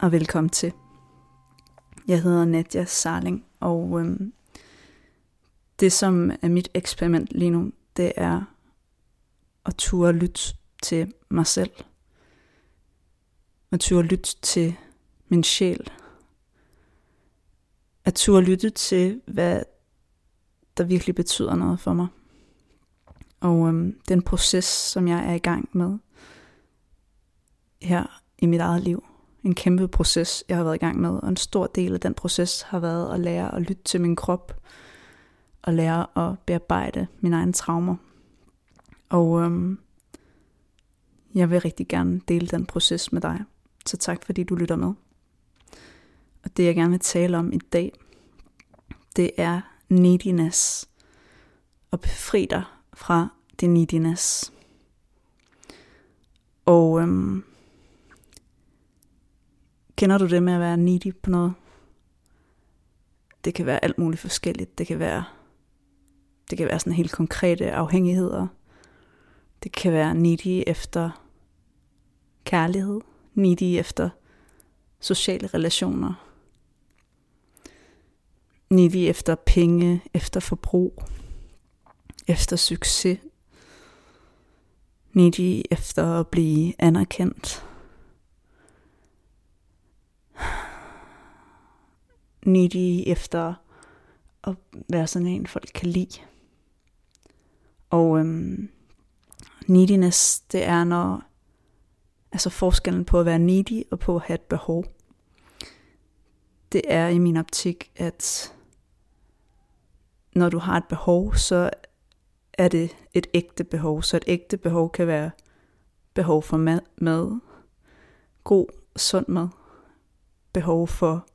og velkommen til. Jeg hedder Nadja Sarling, og øhm, det som er mit eksperiment lige nu, det er at turde lytte til mig selv. At turde lytte til min sjæl. At turde lytte til, hvad der virkelig betyder noget for mig. Og øhm, den proces, som jeg er i gang med her i mit eget liv. En kæmpe proces, jeg har været i gang med. Og en stor del af den proces har været at lære at lytte til min krop. Og lære at bearbejde mine egne traumer. Og øhm, jeg vil rigtig gerne dele den proces med dig. Så tak fordi du lytter med. Og det jeg gerne vil tale om i dag, det er neediness. Og befri dig fra din neediness. Og øhm, kender du det med at være needy på noget? Det kan være alt muligt forskelligt. Det kan være, det kan være sådan helt konkrete afhængigheder. Det kan være needy efter kærlighed. Needy efter sociale relationer. Needy efter penge, efter forbrug, efter succes. Needy efter at blive anerkendt. Needy efter at være sådan en, folk kan lide. Og øhm, neediness, det er når, altså forskellen på at være needy og på at have et behov. Det er i min optik, at når du har et behov, så er det et ægte behov. Så et ægte behov kan være behov for mad, mad god, sund mad, behov for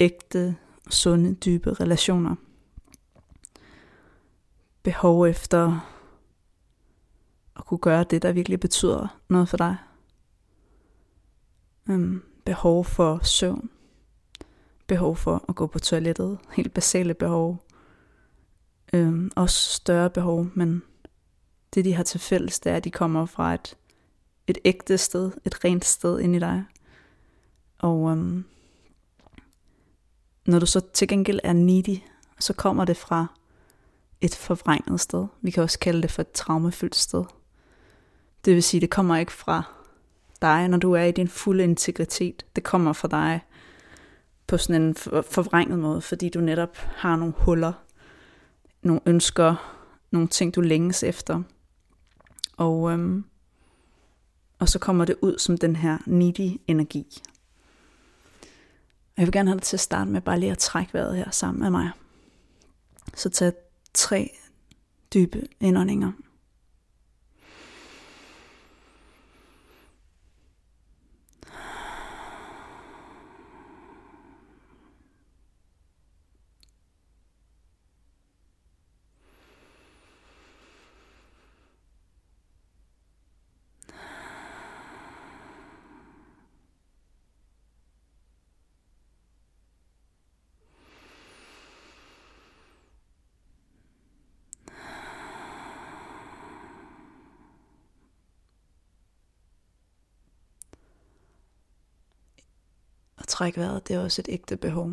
ægte, sunde, dybe relationer. Behov efter at kunne gøre det, der virkelig betyder noget for dig. Um, behov for søvn. Behov for at gå på toilettet. Helt basale behov. Um, også større behov, men det de har til fælles, det er, at de kommer fra et, et ægte sted, et rent sted ind i dig. Og øhm, når du så til gengæld er needy, så kommer det fra et forvrænget sted. Vi kan også kalde det for et traumefyldt sted. Det vil sige, det kommer ikke fra dig, når du er i din fulde integritet. Det kommer fra dig på sådan en forvrænget måde, fordi du netop har nogle huller, nogle ønsker, nogle ting, du længes efter. Og, øhm, og så kommer det ud som den her needy energi. Jeg vil gerne have dig til at starte med bare lige at trække vejret her sammen med mig. Så tag tre dybe indåndinger. Træk vejret, det er også et ægte behov.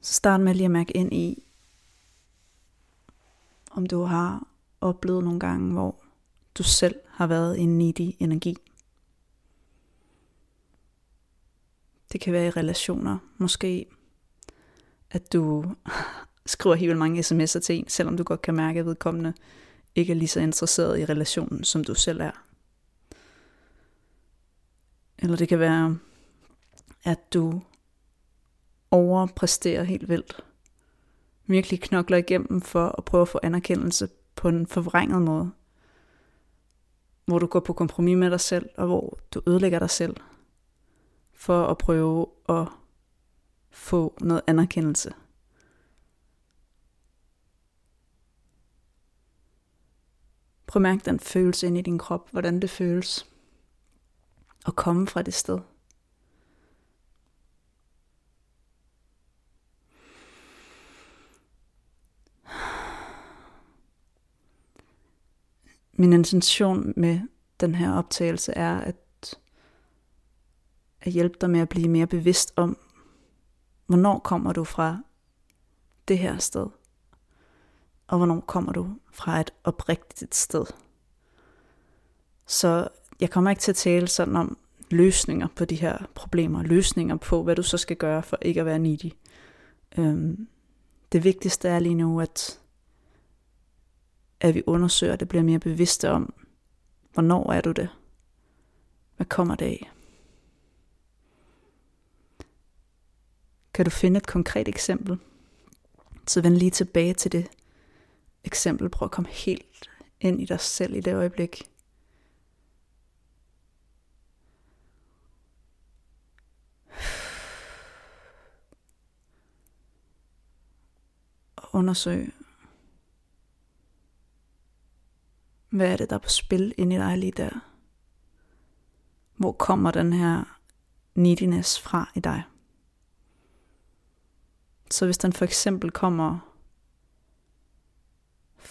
Så start med lige at mærke ind i, om du har oplevet nogle gange, hvor du selv har været i en needy energi. Det kan være i relationer. Måske at du skriver helt mange sms'er til en, selvom du godt kan mærke, at vedkommende ikke er lige så interesseret i relationen, som du selv er. Eller det kan være, at du overpræsterer helt vildt. Virkelig knokler igennem for at prøve at få anerkendelse på en forvrænget måde. Hvor du går på kompromis med dig selv, og hvor du ødelægger dig selv. For at prøve at få noget anerkendelse. Prøv at mærke den følelse ind i din krop, hvordan det føles at komme fra det sted. min intention med den her optagelse er at, at hjælpe dig med at blive mere bevidst om, hvornår kommer du fra det her sted, og hvornår kommer du fra et oprigtigt sted. Så jeg kommer ikke til at tale sådan om løsninger på de her problemer, løsninger på, hvad du så skal gøre for ikke at være needy. Øhm, det vigtigste er lige nu, at, at vi undersøger, at det bliver mere bevidste om, hvornår er du det? Hvad kommer det af? Kan du finde et konkret eksempel? Så vend lige tilbage til det eksempel. Prøv at komme helt ind i dig selv i det øjeblik. Og undersøg, hvad er det, der er på spil inde i dig lige der? Hvor kommer den her neediness fra i dig? Så hvis den for eksempel kommer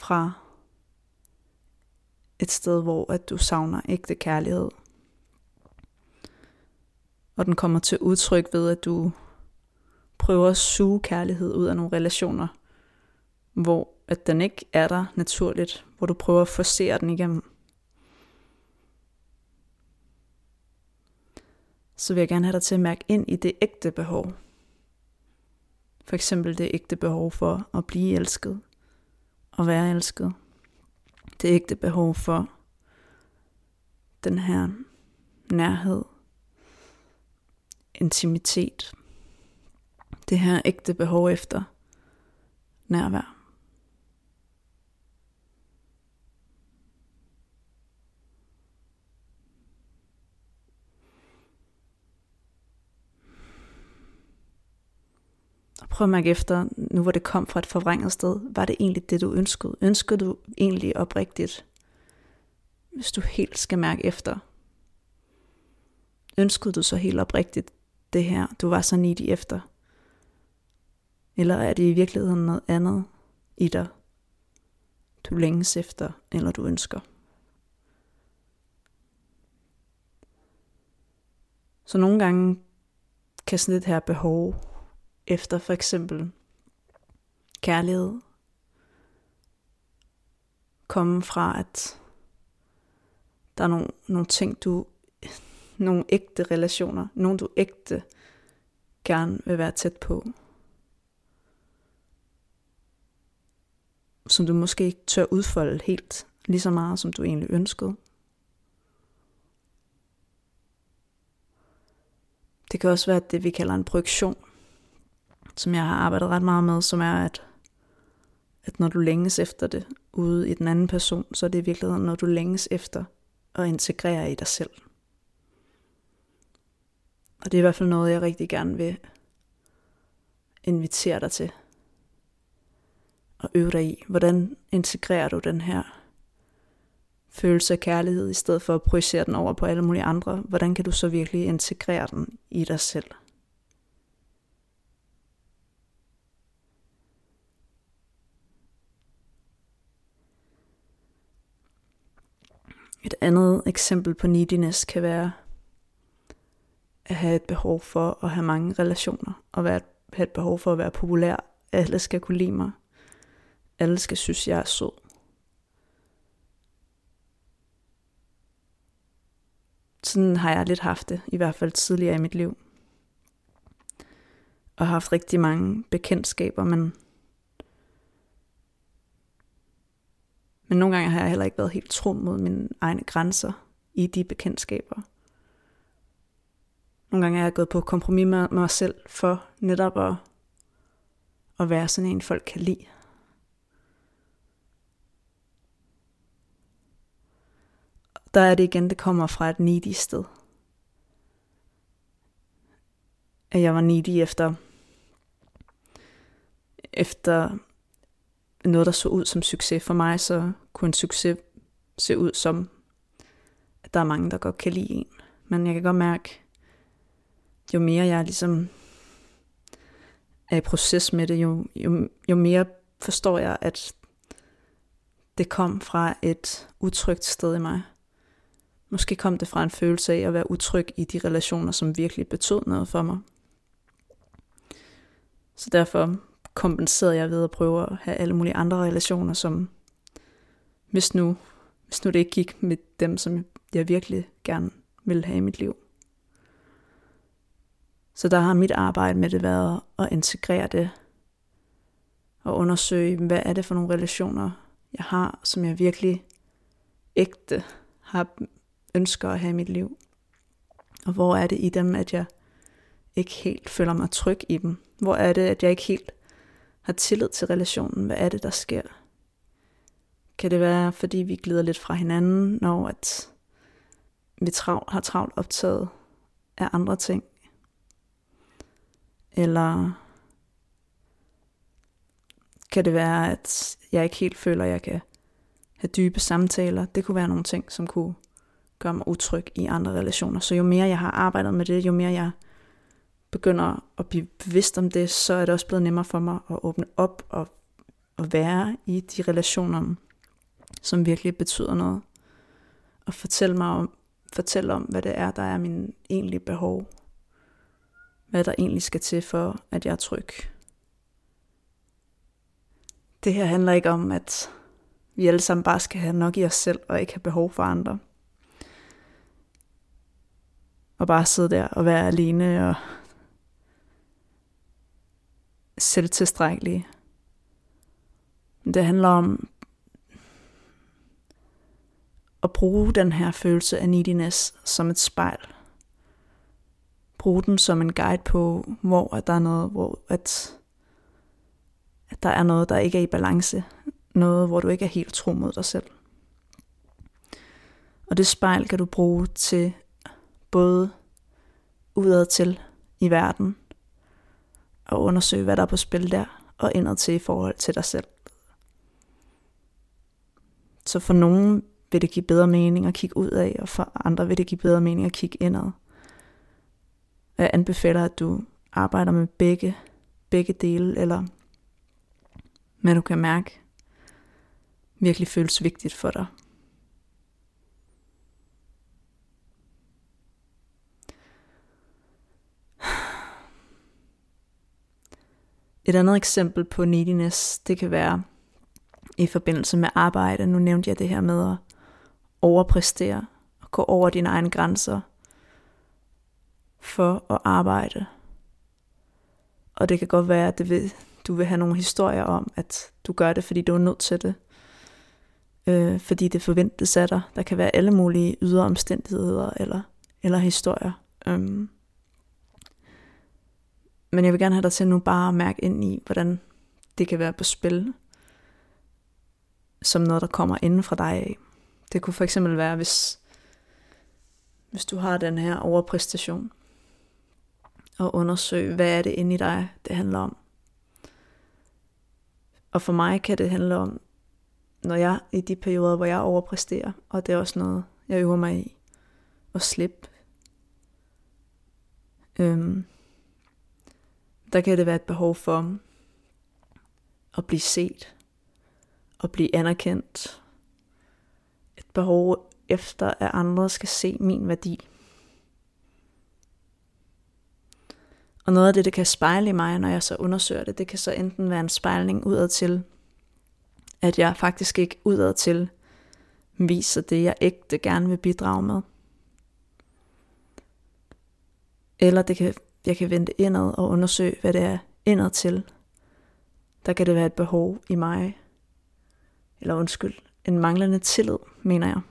fra et sted, hvor at du savner ægte kærlighed, og den kommer til udtryk ved, at du prøver at suge kærlighed ud af nogle relationer, hvor at den ikke er der naturligt, hvor du prøver at forsere den igennem. Så vil jeg gerne have dig til at mærke ind i det ægte behov. For eksempel det ægte behov for at blive elsket at være elsket. Det ægte behov for den her nærhed, intimitet, det her ægte behov efter nærvær. Og prøv at mærke efter, nu hvor det kom fra et forvrænget sted, var det egentlig det, du ønskede? Ønskede du egentlig oprigtigt? Hvis du helt skal mærke efter. Ønskede du så helt oprigtigt det her, du var så needy efter? Eller er det i virkeligheden noget andet i dig, du længes efter, eller du ønsker? Så nogle gange kan sådan et her behov efter for eksempel kærlighed. Komme fra, at der er nogle, nogle ting, du, nogle ægte relationer, nogle du ægte gerne vil være tæt på, som du måske ikke tør udfolde helt lige så meget, som du egentlig ønskede. Det kan også være det, vi kalder en projektion som jeg har arbejdet ret meget med, som er, at, at når du længes efter det ude i den anden person, så er det i virkeligheden, når du længes efter at integrere i dig selv. Og det er i hvert fald noget, jeg rigtig gerne vil invitere dig til. Og øve dig i, hvordan integrerer du den her følelse af kærlighed, i stedet for at projicere den over på alle mulige andre. Hvordan kan du så virkelig integrere den i dig selv? Et andet eksempel på neediness kan være at have et behov for at have mange relationer, og være, have et behov for at være populær. Alle skal kunne lide mig. Alle skal synes, jeg er sød. Sådan har jeg lidt haft det, i hvert fald tidligere i mit liv. Og har haft rigtig mange bekendtskaber, men Men nogle gange har jeg heller ikke været helt tro mod mine egne grænser i de bekendtskaber. Nogle gange er jeg gået på kompromis med mig selv for netop at, at være sådan en, folk kan lide. Der er det igen, det kommer fra et needy sted. At jeg var needy efter, efter noget, der så ud som succes. For mig så kunne en succes se ud som, at der er mange, der godt kan lide en. Men jeg kan godt mærke, jo mere jeg ligesom er i proces med det, jo, jo, jo mere forstår jeg, at det kom fra et utrygt sted i mig. Måske kom det fra en følelse af at være utryg i de relationer, som virkelig betød noget for mig. Så derfor kompenserede jeg ved at prøve at have alle mulige andre relationer, som hvis nu, hvis nu det ikke gik med dem, som jeg virkelig gerne ville have i mit liv. Så der har mit arbejde med det været at integrere det og undersøge, hvad er det for nogle relationer, jeg har, som jeg virkelig ægte har ønsker at have i mit liv. Og hvor er det i dem, at jeg ikke helt føler mig tryg i dem? Hvor er det, at jeg ikke helt har tillid til relationen? Hvad er det, der sker? Kan det være, fordi vi glider lidt fra hinanden, når at vi travlt, har travlt optaget af andre ting? Eller kan det være, at jeg ikke helt føler, at jeg kan have dybe samtaler? Det kunne være nogle ting, som kunne gøre mig utryg i andre relationer. Så jo mere jeg har arbejdet med det, jo mere jeg begynder at blive bevidst om det, så er det også blevet nemmere for mig at åbne op og, og være i de relationer, som virkelig betyder noget. Og fortælle mig om, fortælle om, hvad det er, der er min egentlige behov. Hvad der egentlig skal til for, at jeg er tryg. Det her handler ikke om, at vi alle sammen bare skal have nok i os selv og ikke have behov for andre. Og bare sidde der og være alene og selvtilstrækkelige. Det handler om at bruge den her følelse af neediness som et spejl. Bruge den som en guide på, hvor der er noget, hvor at, at der er noget, der ikke er i balance. Noget, hvor du ikke er helt tro mod dig selv. Og det spejl kan du bruge til både udad til i verden, og undersøge, hvad der er på spil der, og indad til i forhold til dig selv. Så for nogen vil det give bedre mening at kigge ud af, og for andre vil det give bedre mening at kigge indad. Jeg anbefaler, at du arbejder med begge, begge dele, eller hvad du kan mærke virkelig føles vigtigt for dig. Et andet eksempel på neediness, det kan være i forbindelse med arbejde. Nu nævnte jeg det her med at overpræstere og gå over dine egne grænser for at arbejde. Og det kan godt være, at det vil, du vil have nogle historier om, at du gør det, fordi du er nødt til det. Øh, fordi det forventes af dig. Der kan være alle mulige ydre omstændigheder eller, eller historier. Um, men jeg vil gerne have dig til nu bare at mærke ind i, hvordan det kan være på spil, som noget, der kommer inden fra dig af. Det kunne for eksempel være, hvis, hvis du har den her overpræstation, og undersøge, hvad er det inde i dig, det handler om. Og for mig kan det handle om, når jeg i de perioder, hvor jeg overpræsterer, og det er også noget, jeg øver mig i, at slippe. Øhm, der kan det være et behov for at blive set, og blive anerkendt. Et behov efter, at andre skal se min værdi. Og noget af det, det kan spejle i mig, når jeg så undersøger det, det kan så enten være en spejling udad til, at jeg faktisk ikke udad til viser det, jeg ægte gerne vil bidrage med. Eller det kan jeg kan vente indad og undersøge, hvad det er indad til. Der kan det være et behov i mig. Eller undskyld, en manglende tillid, mener jeg.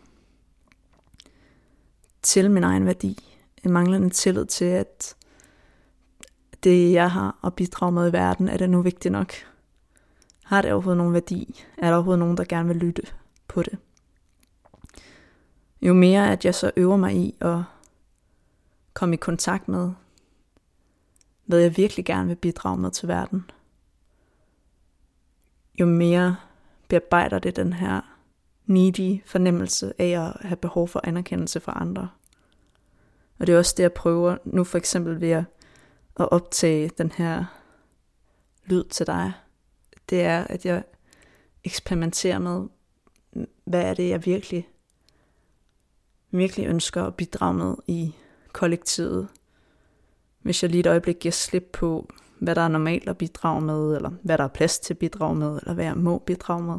Til min egen værdi. En manglende tillid til, at det jeg har at bidrage med i verden, er det nu vigtigt nok? Har det overhovedet nogen værdi? Er der overhovedet nogen, der gerne vil lytte på det? Jo mere at jeg så øver mig i at komme i kontakt med hvad jeg virkelig gerne vil bidrage med til verden, jo mere bearbejder det den her needy fornemmelse af at have behov for anerkendelse fra andre. Og det er også det, jeg prøver nu for eksempel ved at, at optage den her lyd til dig. Det er, at jeg eksperimenterer med, hvad er det, jeg virkelig, virkelig ønsker at bidrage med i kollektivet. Hvis jeg lige et øjeblik giver slip på, hvad der er normalt at bidrage med, eller hvad der er plads til at bidrage med, eller hvad jeg må bidrage med,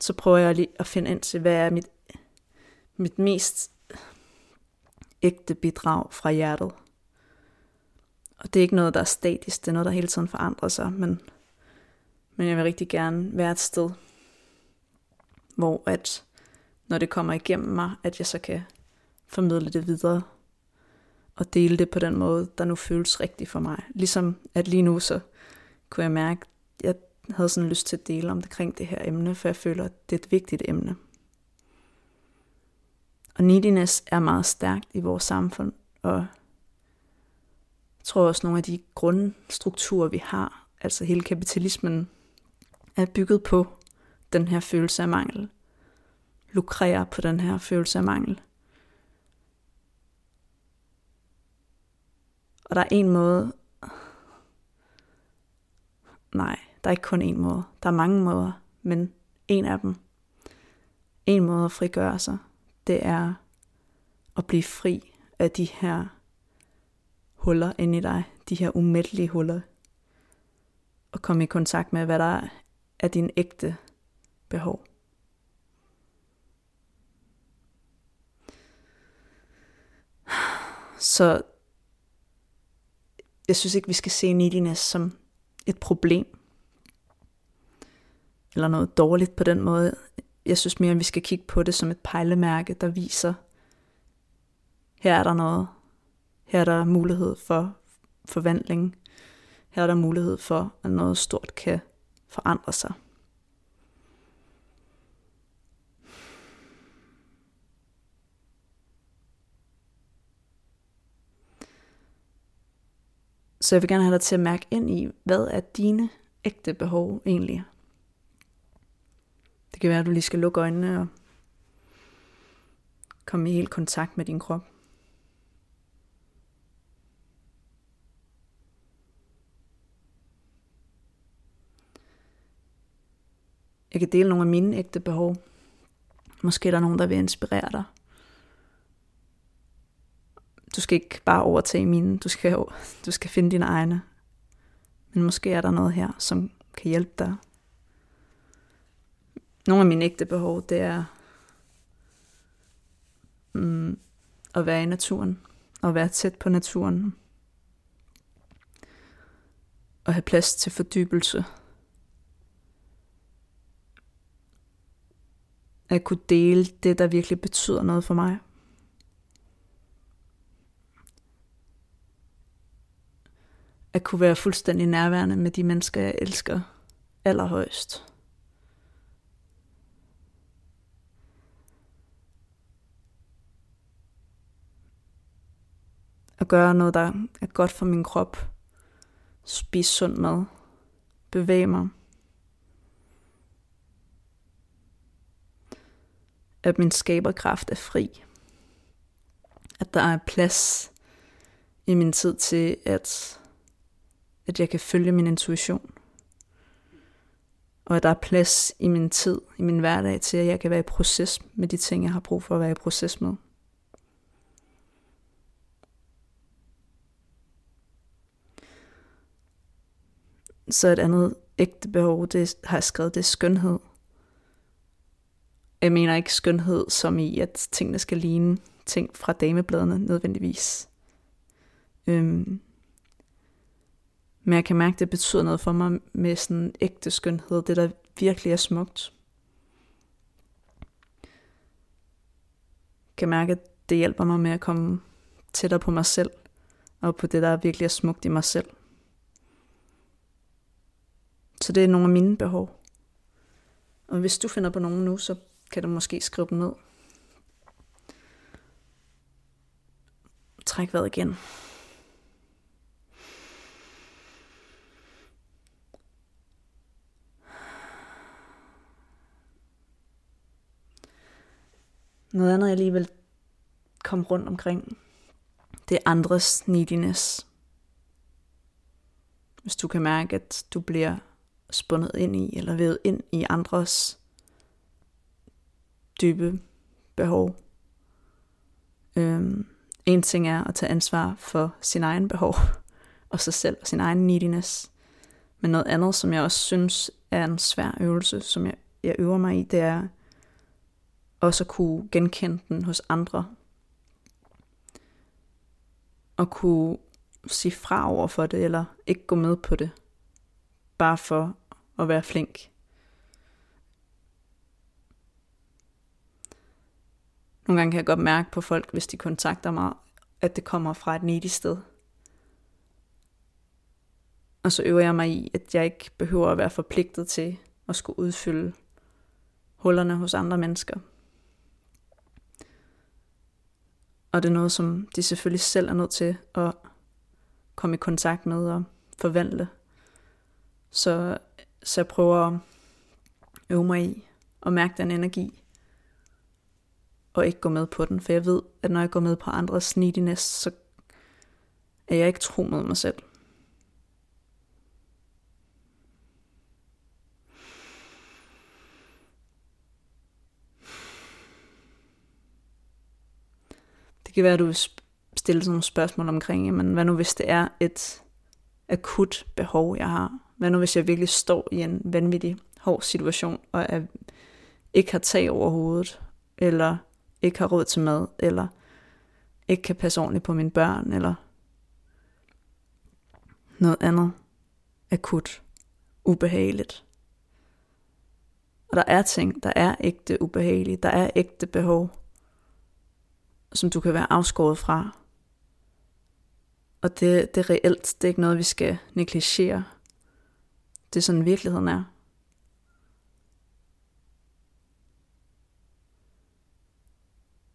så prøver jeg lige at finde ind til, hvad er mit, mit mest ægte bidrag fra hjertet. Og det er ikke noget, der er statisk, det er noget, der hele tiden forandrer sig, men, men jeg vil rigtig gerne være et sted, hvor at når det kommer igennem mig, at jeg så kan formidle det videre og dele det på den måde, der nu føles rigtigt for mig. Ligesom at lige nu så kunne jeg mærke, at jeg havde sådan lyst til at dele omkring det her emne, for jeg føler, at det er et vigtigt emne. Og neediness er meget stærkt i vores samfund, og jeg tror også nogle af de grundstrukturer, vi har, altså hele kapitalismen, er bygget på den her følelse af mangel. Lukrerer på den her følelse af mangel. Og der er en måde, nej, der er ikke kun en måde. Der er mange måder, men en af dem, en måde at frigøre sig, det er at blive fri af de her huller inde i dig, de her umættelige huller, og komme i kontakt med, hvad der er din ægte behov. Så jeg synes ikke, vi skal se neediness som et problem. Eller noget dårligt på den måde. Jeg synes mere, at vi skal kigge på det som et pejlemærke, der viser, her er der noget. Her er der mulighed for forvandling. Her er der mulighed for, at noget stort kan forandre sig. Så jeg vil gerne have dig til at mærke ind i, hvad er dine ægte behov egentlig? Det kan være, at du lige skal lukke øjnene og komme i helt kontakt med din krop. Jeg kan dele nogle af mine ægte behov. Måske er der nogen, der vil inspirere dig. Du skal ikke bare overtage mine, du skal, du skal finde dine egne. Men måske er der noget her, som kan hjælpe dig. Nogle af mine ægte behov, det er mm, at være i naturen, og være tæt på naturen, og have plads til fordybelse. At kunne dele det, der virkelig betyder noget for mig. At kunne være fuldstændig nærværende med de mennesker, jeg elsker allerhøjst. At gøre noget, der er godt for min krop. Spise sund mad. Bevæge mig. At min skaberkraft er fri. At der er plads i min tid til at at jeg kan følge min intuition. Og at der er plads i min tid, i min hverdag til, at jeg kan være i proces med de ting, jeg har brug for at være i proces med. Så et andet ægte behov, det har jeg skrevet, det er skønhed. Jeg mener ikke skønhed som i, at tingene skal ligne ting fra damebladene nødvendigvis. Øhm, men jeg kan mærke, at det betyder noget for mig med sådan ægte skønhed, det der virkelig er smukt. Jeg kan mærke, at det hjælper mig med at komme tættere på mig selv, og på det, der virkelig er smukt i mig selv. Så det er nogle af mine behov. Og hvis du finder på nogen nu, så kan du måske skrive dem ned. Træk vejret igen. Noget andet, jeg lige vil komme rundt omkring, det er andres neediness. Hvis du kan mærke, at du bliver spundet ind i, eller ved ind i andres dybe behov. Øhm, en ting er at tage ansvar for sin egen behov, og sig selv og sin egen neediness. Men noget andet, som jeg også synes er en svær øvelse, som jeg, jeg øver mig i, det er også at kunne genkende den hos andre. Og kunne sige fra over for det, eller ikke gå med på det. Bare for at være flink. Nogle gange kan jeg godt mærke på folk, hvis de kontakter mig, at det kommer fra et needy sted. Og så øver jeg mig i, at jeg ikke behøver at være forpligtet til at skulle udfylde hullerne hos andre mennesker. Og det er noget, som de selvfølgelig selv er nødt til at komme i kontakt med og forvandle. Så, så jeg prøver at øve mig i at mærke den energi, og ikke gå med på den. For jeg ved, at når jeg går med på andres neediness, så er jeg ikke tro mod mig selv. Kan være, at du vil stille sådan nogle spørgsmål omkring, jamen, hvad nu hvis det er et akut behov, jeg har? Hvad nu hvis jeg virkelig står i en vanvittig hård situation, og er, ikke har tag over hovedet, eller ikke har råd til mad, eller ikke kan passe ordentligt på mine børn, eller noget andet akut, ubehageligt. Og der er ting, der er ægte ubehagelige, der er ægte behov, som du kan være afskåret fra. Og det, det er reelt, det er ikke noget, vi skal negligere. Det er sådan virkeligheden er.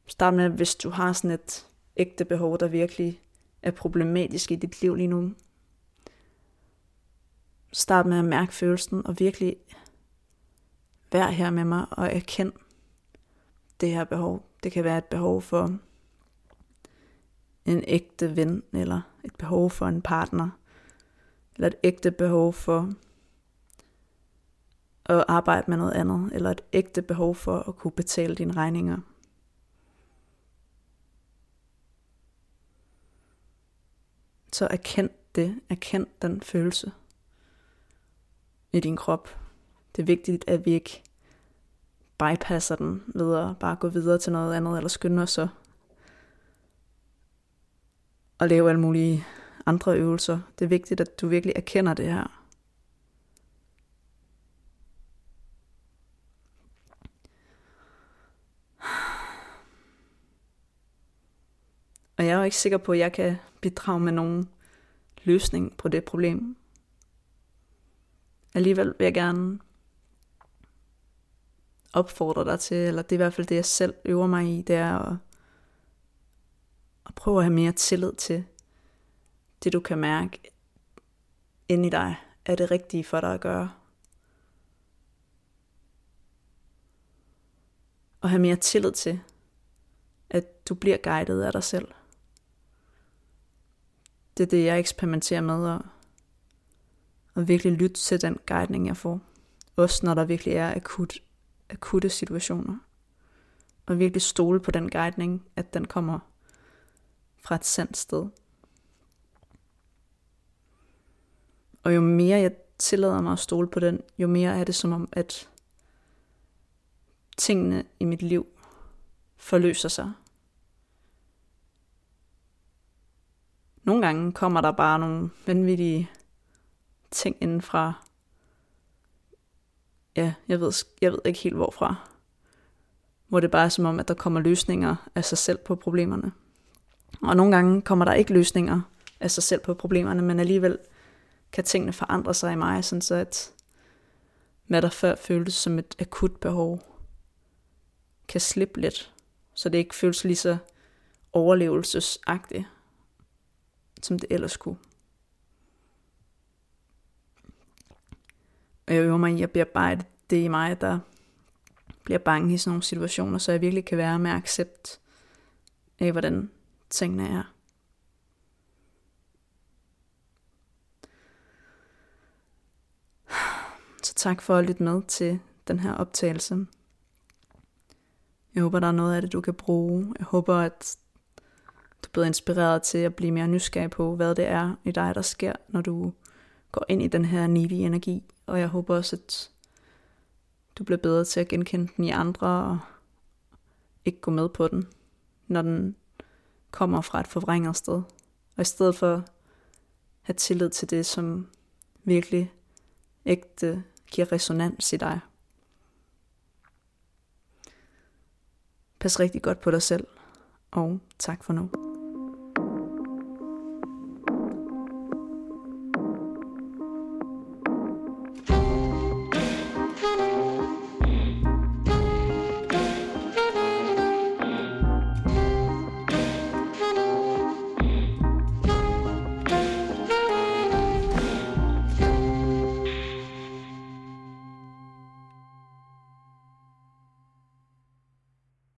Start med, hvis du har sådan et ægte behov, der virkelig er problematisk i dit liv lige nu. Start med at mærke følelsen, og virkelig vær her med mig, og erkend det her behov. Det kan være et behov for en ægte ven, eller et behov for en partner, eller et ægte behov for at arbejde med noget andet, eller et ægte behov for at kunne betale dine regninger. Så erkend det, erkend den følelse i din krop. Det er vigtigt, at vi ikke bypasser den ved at bare gå videre til noget andet, eller skynde os så og lave alle mulige andre øvelser. Det er vigtigt, at du virkelig erkender det her. Og jeg er jo ikke sikker på, at jeg kan bidrage med nogen løsning på det problem. Alligevel vil jeg gerne opfordre dig til, eller det er i hvert fald det, jeg selv øver mig i, det er at, at prøve at have mere tillid til det, du kan mærke inde i dig, er det rigtige for dig at gøre. Og have mere tillid til, at du bliver guidet af dig selv. Det er det, jeg eksperimenterer med, og, og virkelig lytte til den guidning, jeg får. Også når der virkelig er akut, akutte situationer. Og virkelig stole på den guidning, at den kommer fra et sandt sted. Og jo mere jeg tillader mig at stole på den, jo mere er det som om, at tingene i mit liv forløser sig. Nogle gange kommer der bare nogle vanvittige ting inden fra, ja, jeg ved, jeg ved ikke helt hvorfra, hvor det bare er som om, at der kommer løsninger af sig selv på problemerne. Og nogle gange kommer der ikke løsninger af sig selv på problemerne, men alligevel kan tingene forandre sig i mig, sådan så at hvad der før føltes som et akut behov, kan slippe lidt, så det ikke føles lige så overlevelsesagtigt, som det ellers kunne. Og jeg øver mig i at bearbejde det i mig, der bliver bange i sådan nogle situationer, så jeg virkelig kan være med accept af, hvordan tingene er. Så tak for at lytte med til den her optagelse. Jeg håber, der er noget af det, du kan bruge. Jeg håber, at du er blevet inspireret til at blive mere nysgerrig på, hvad det er i dig, der sker, når du går ind i den her needy energi. Og jeg håber også, at du bliver bedre til at genkende den i andre, og ikke gå med på den, når den kommer fra et forvrænget sted. Og i stedet for have tillid til det, som virkelig ægte giver resonans i dig. Pas rigtig godt på dig selv, og tak for nu.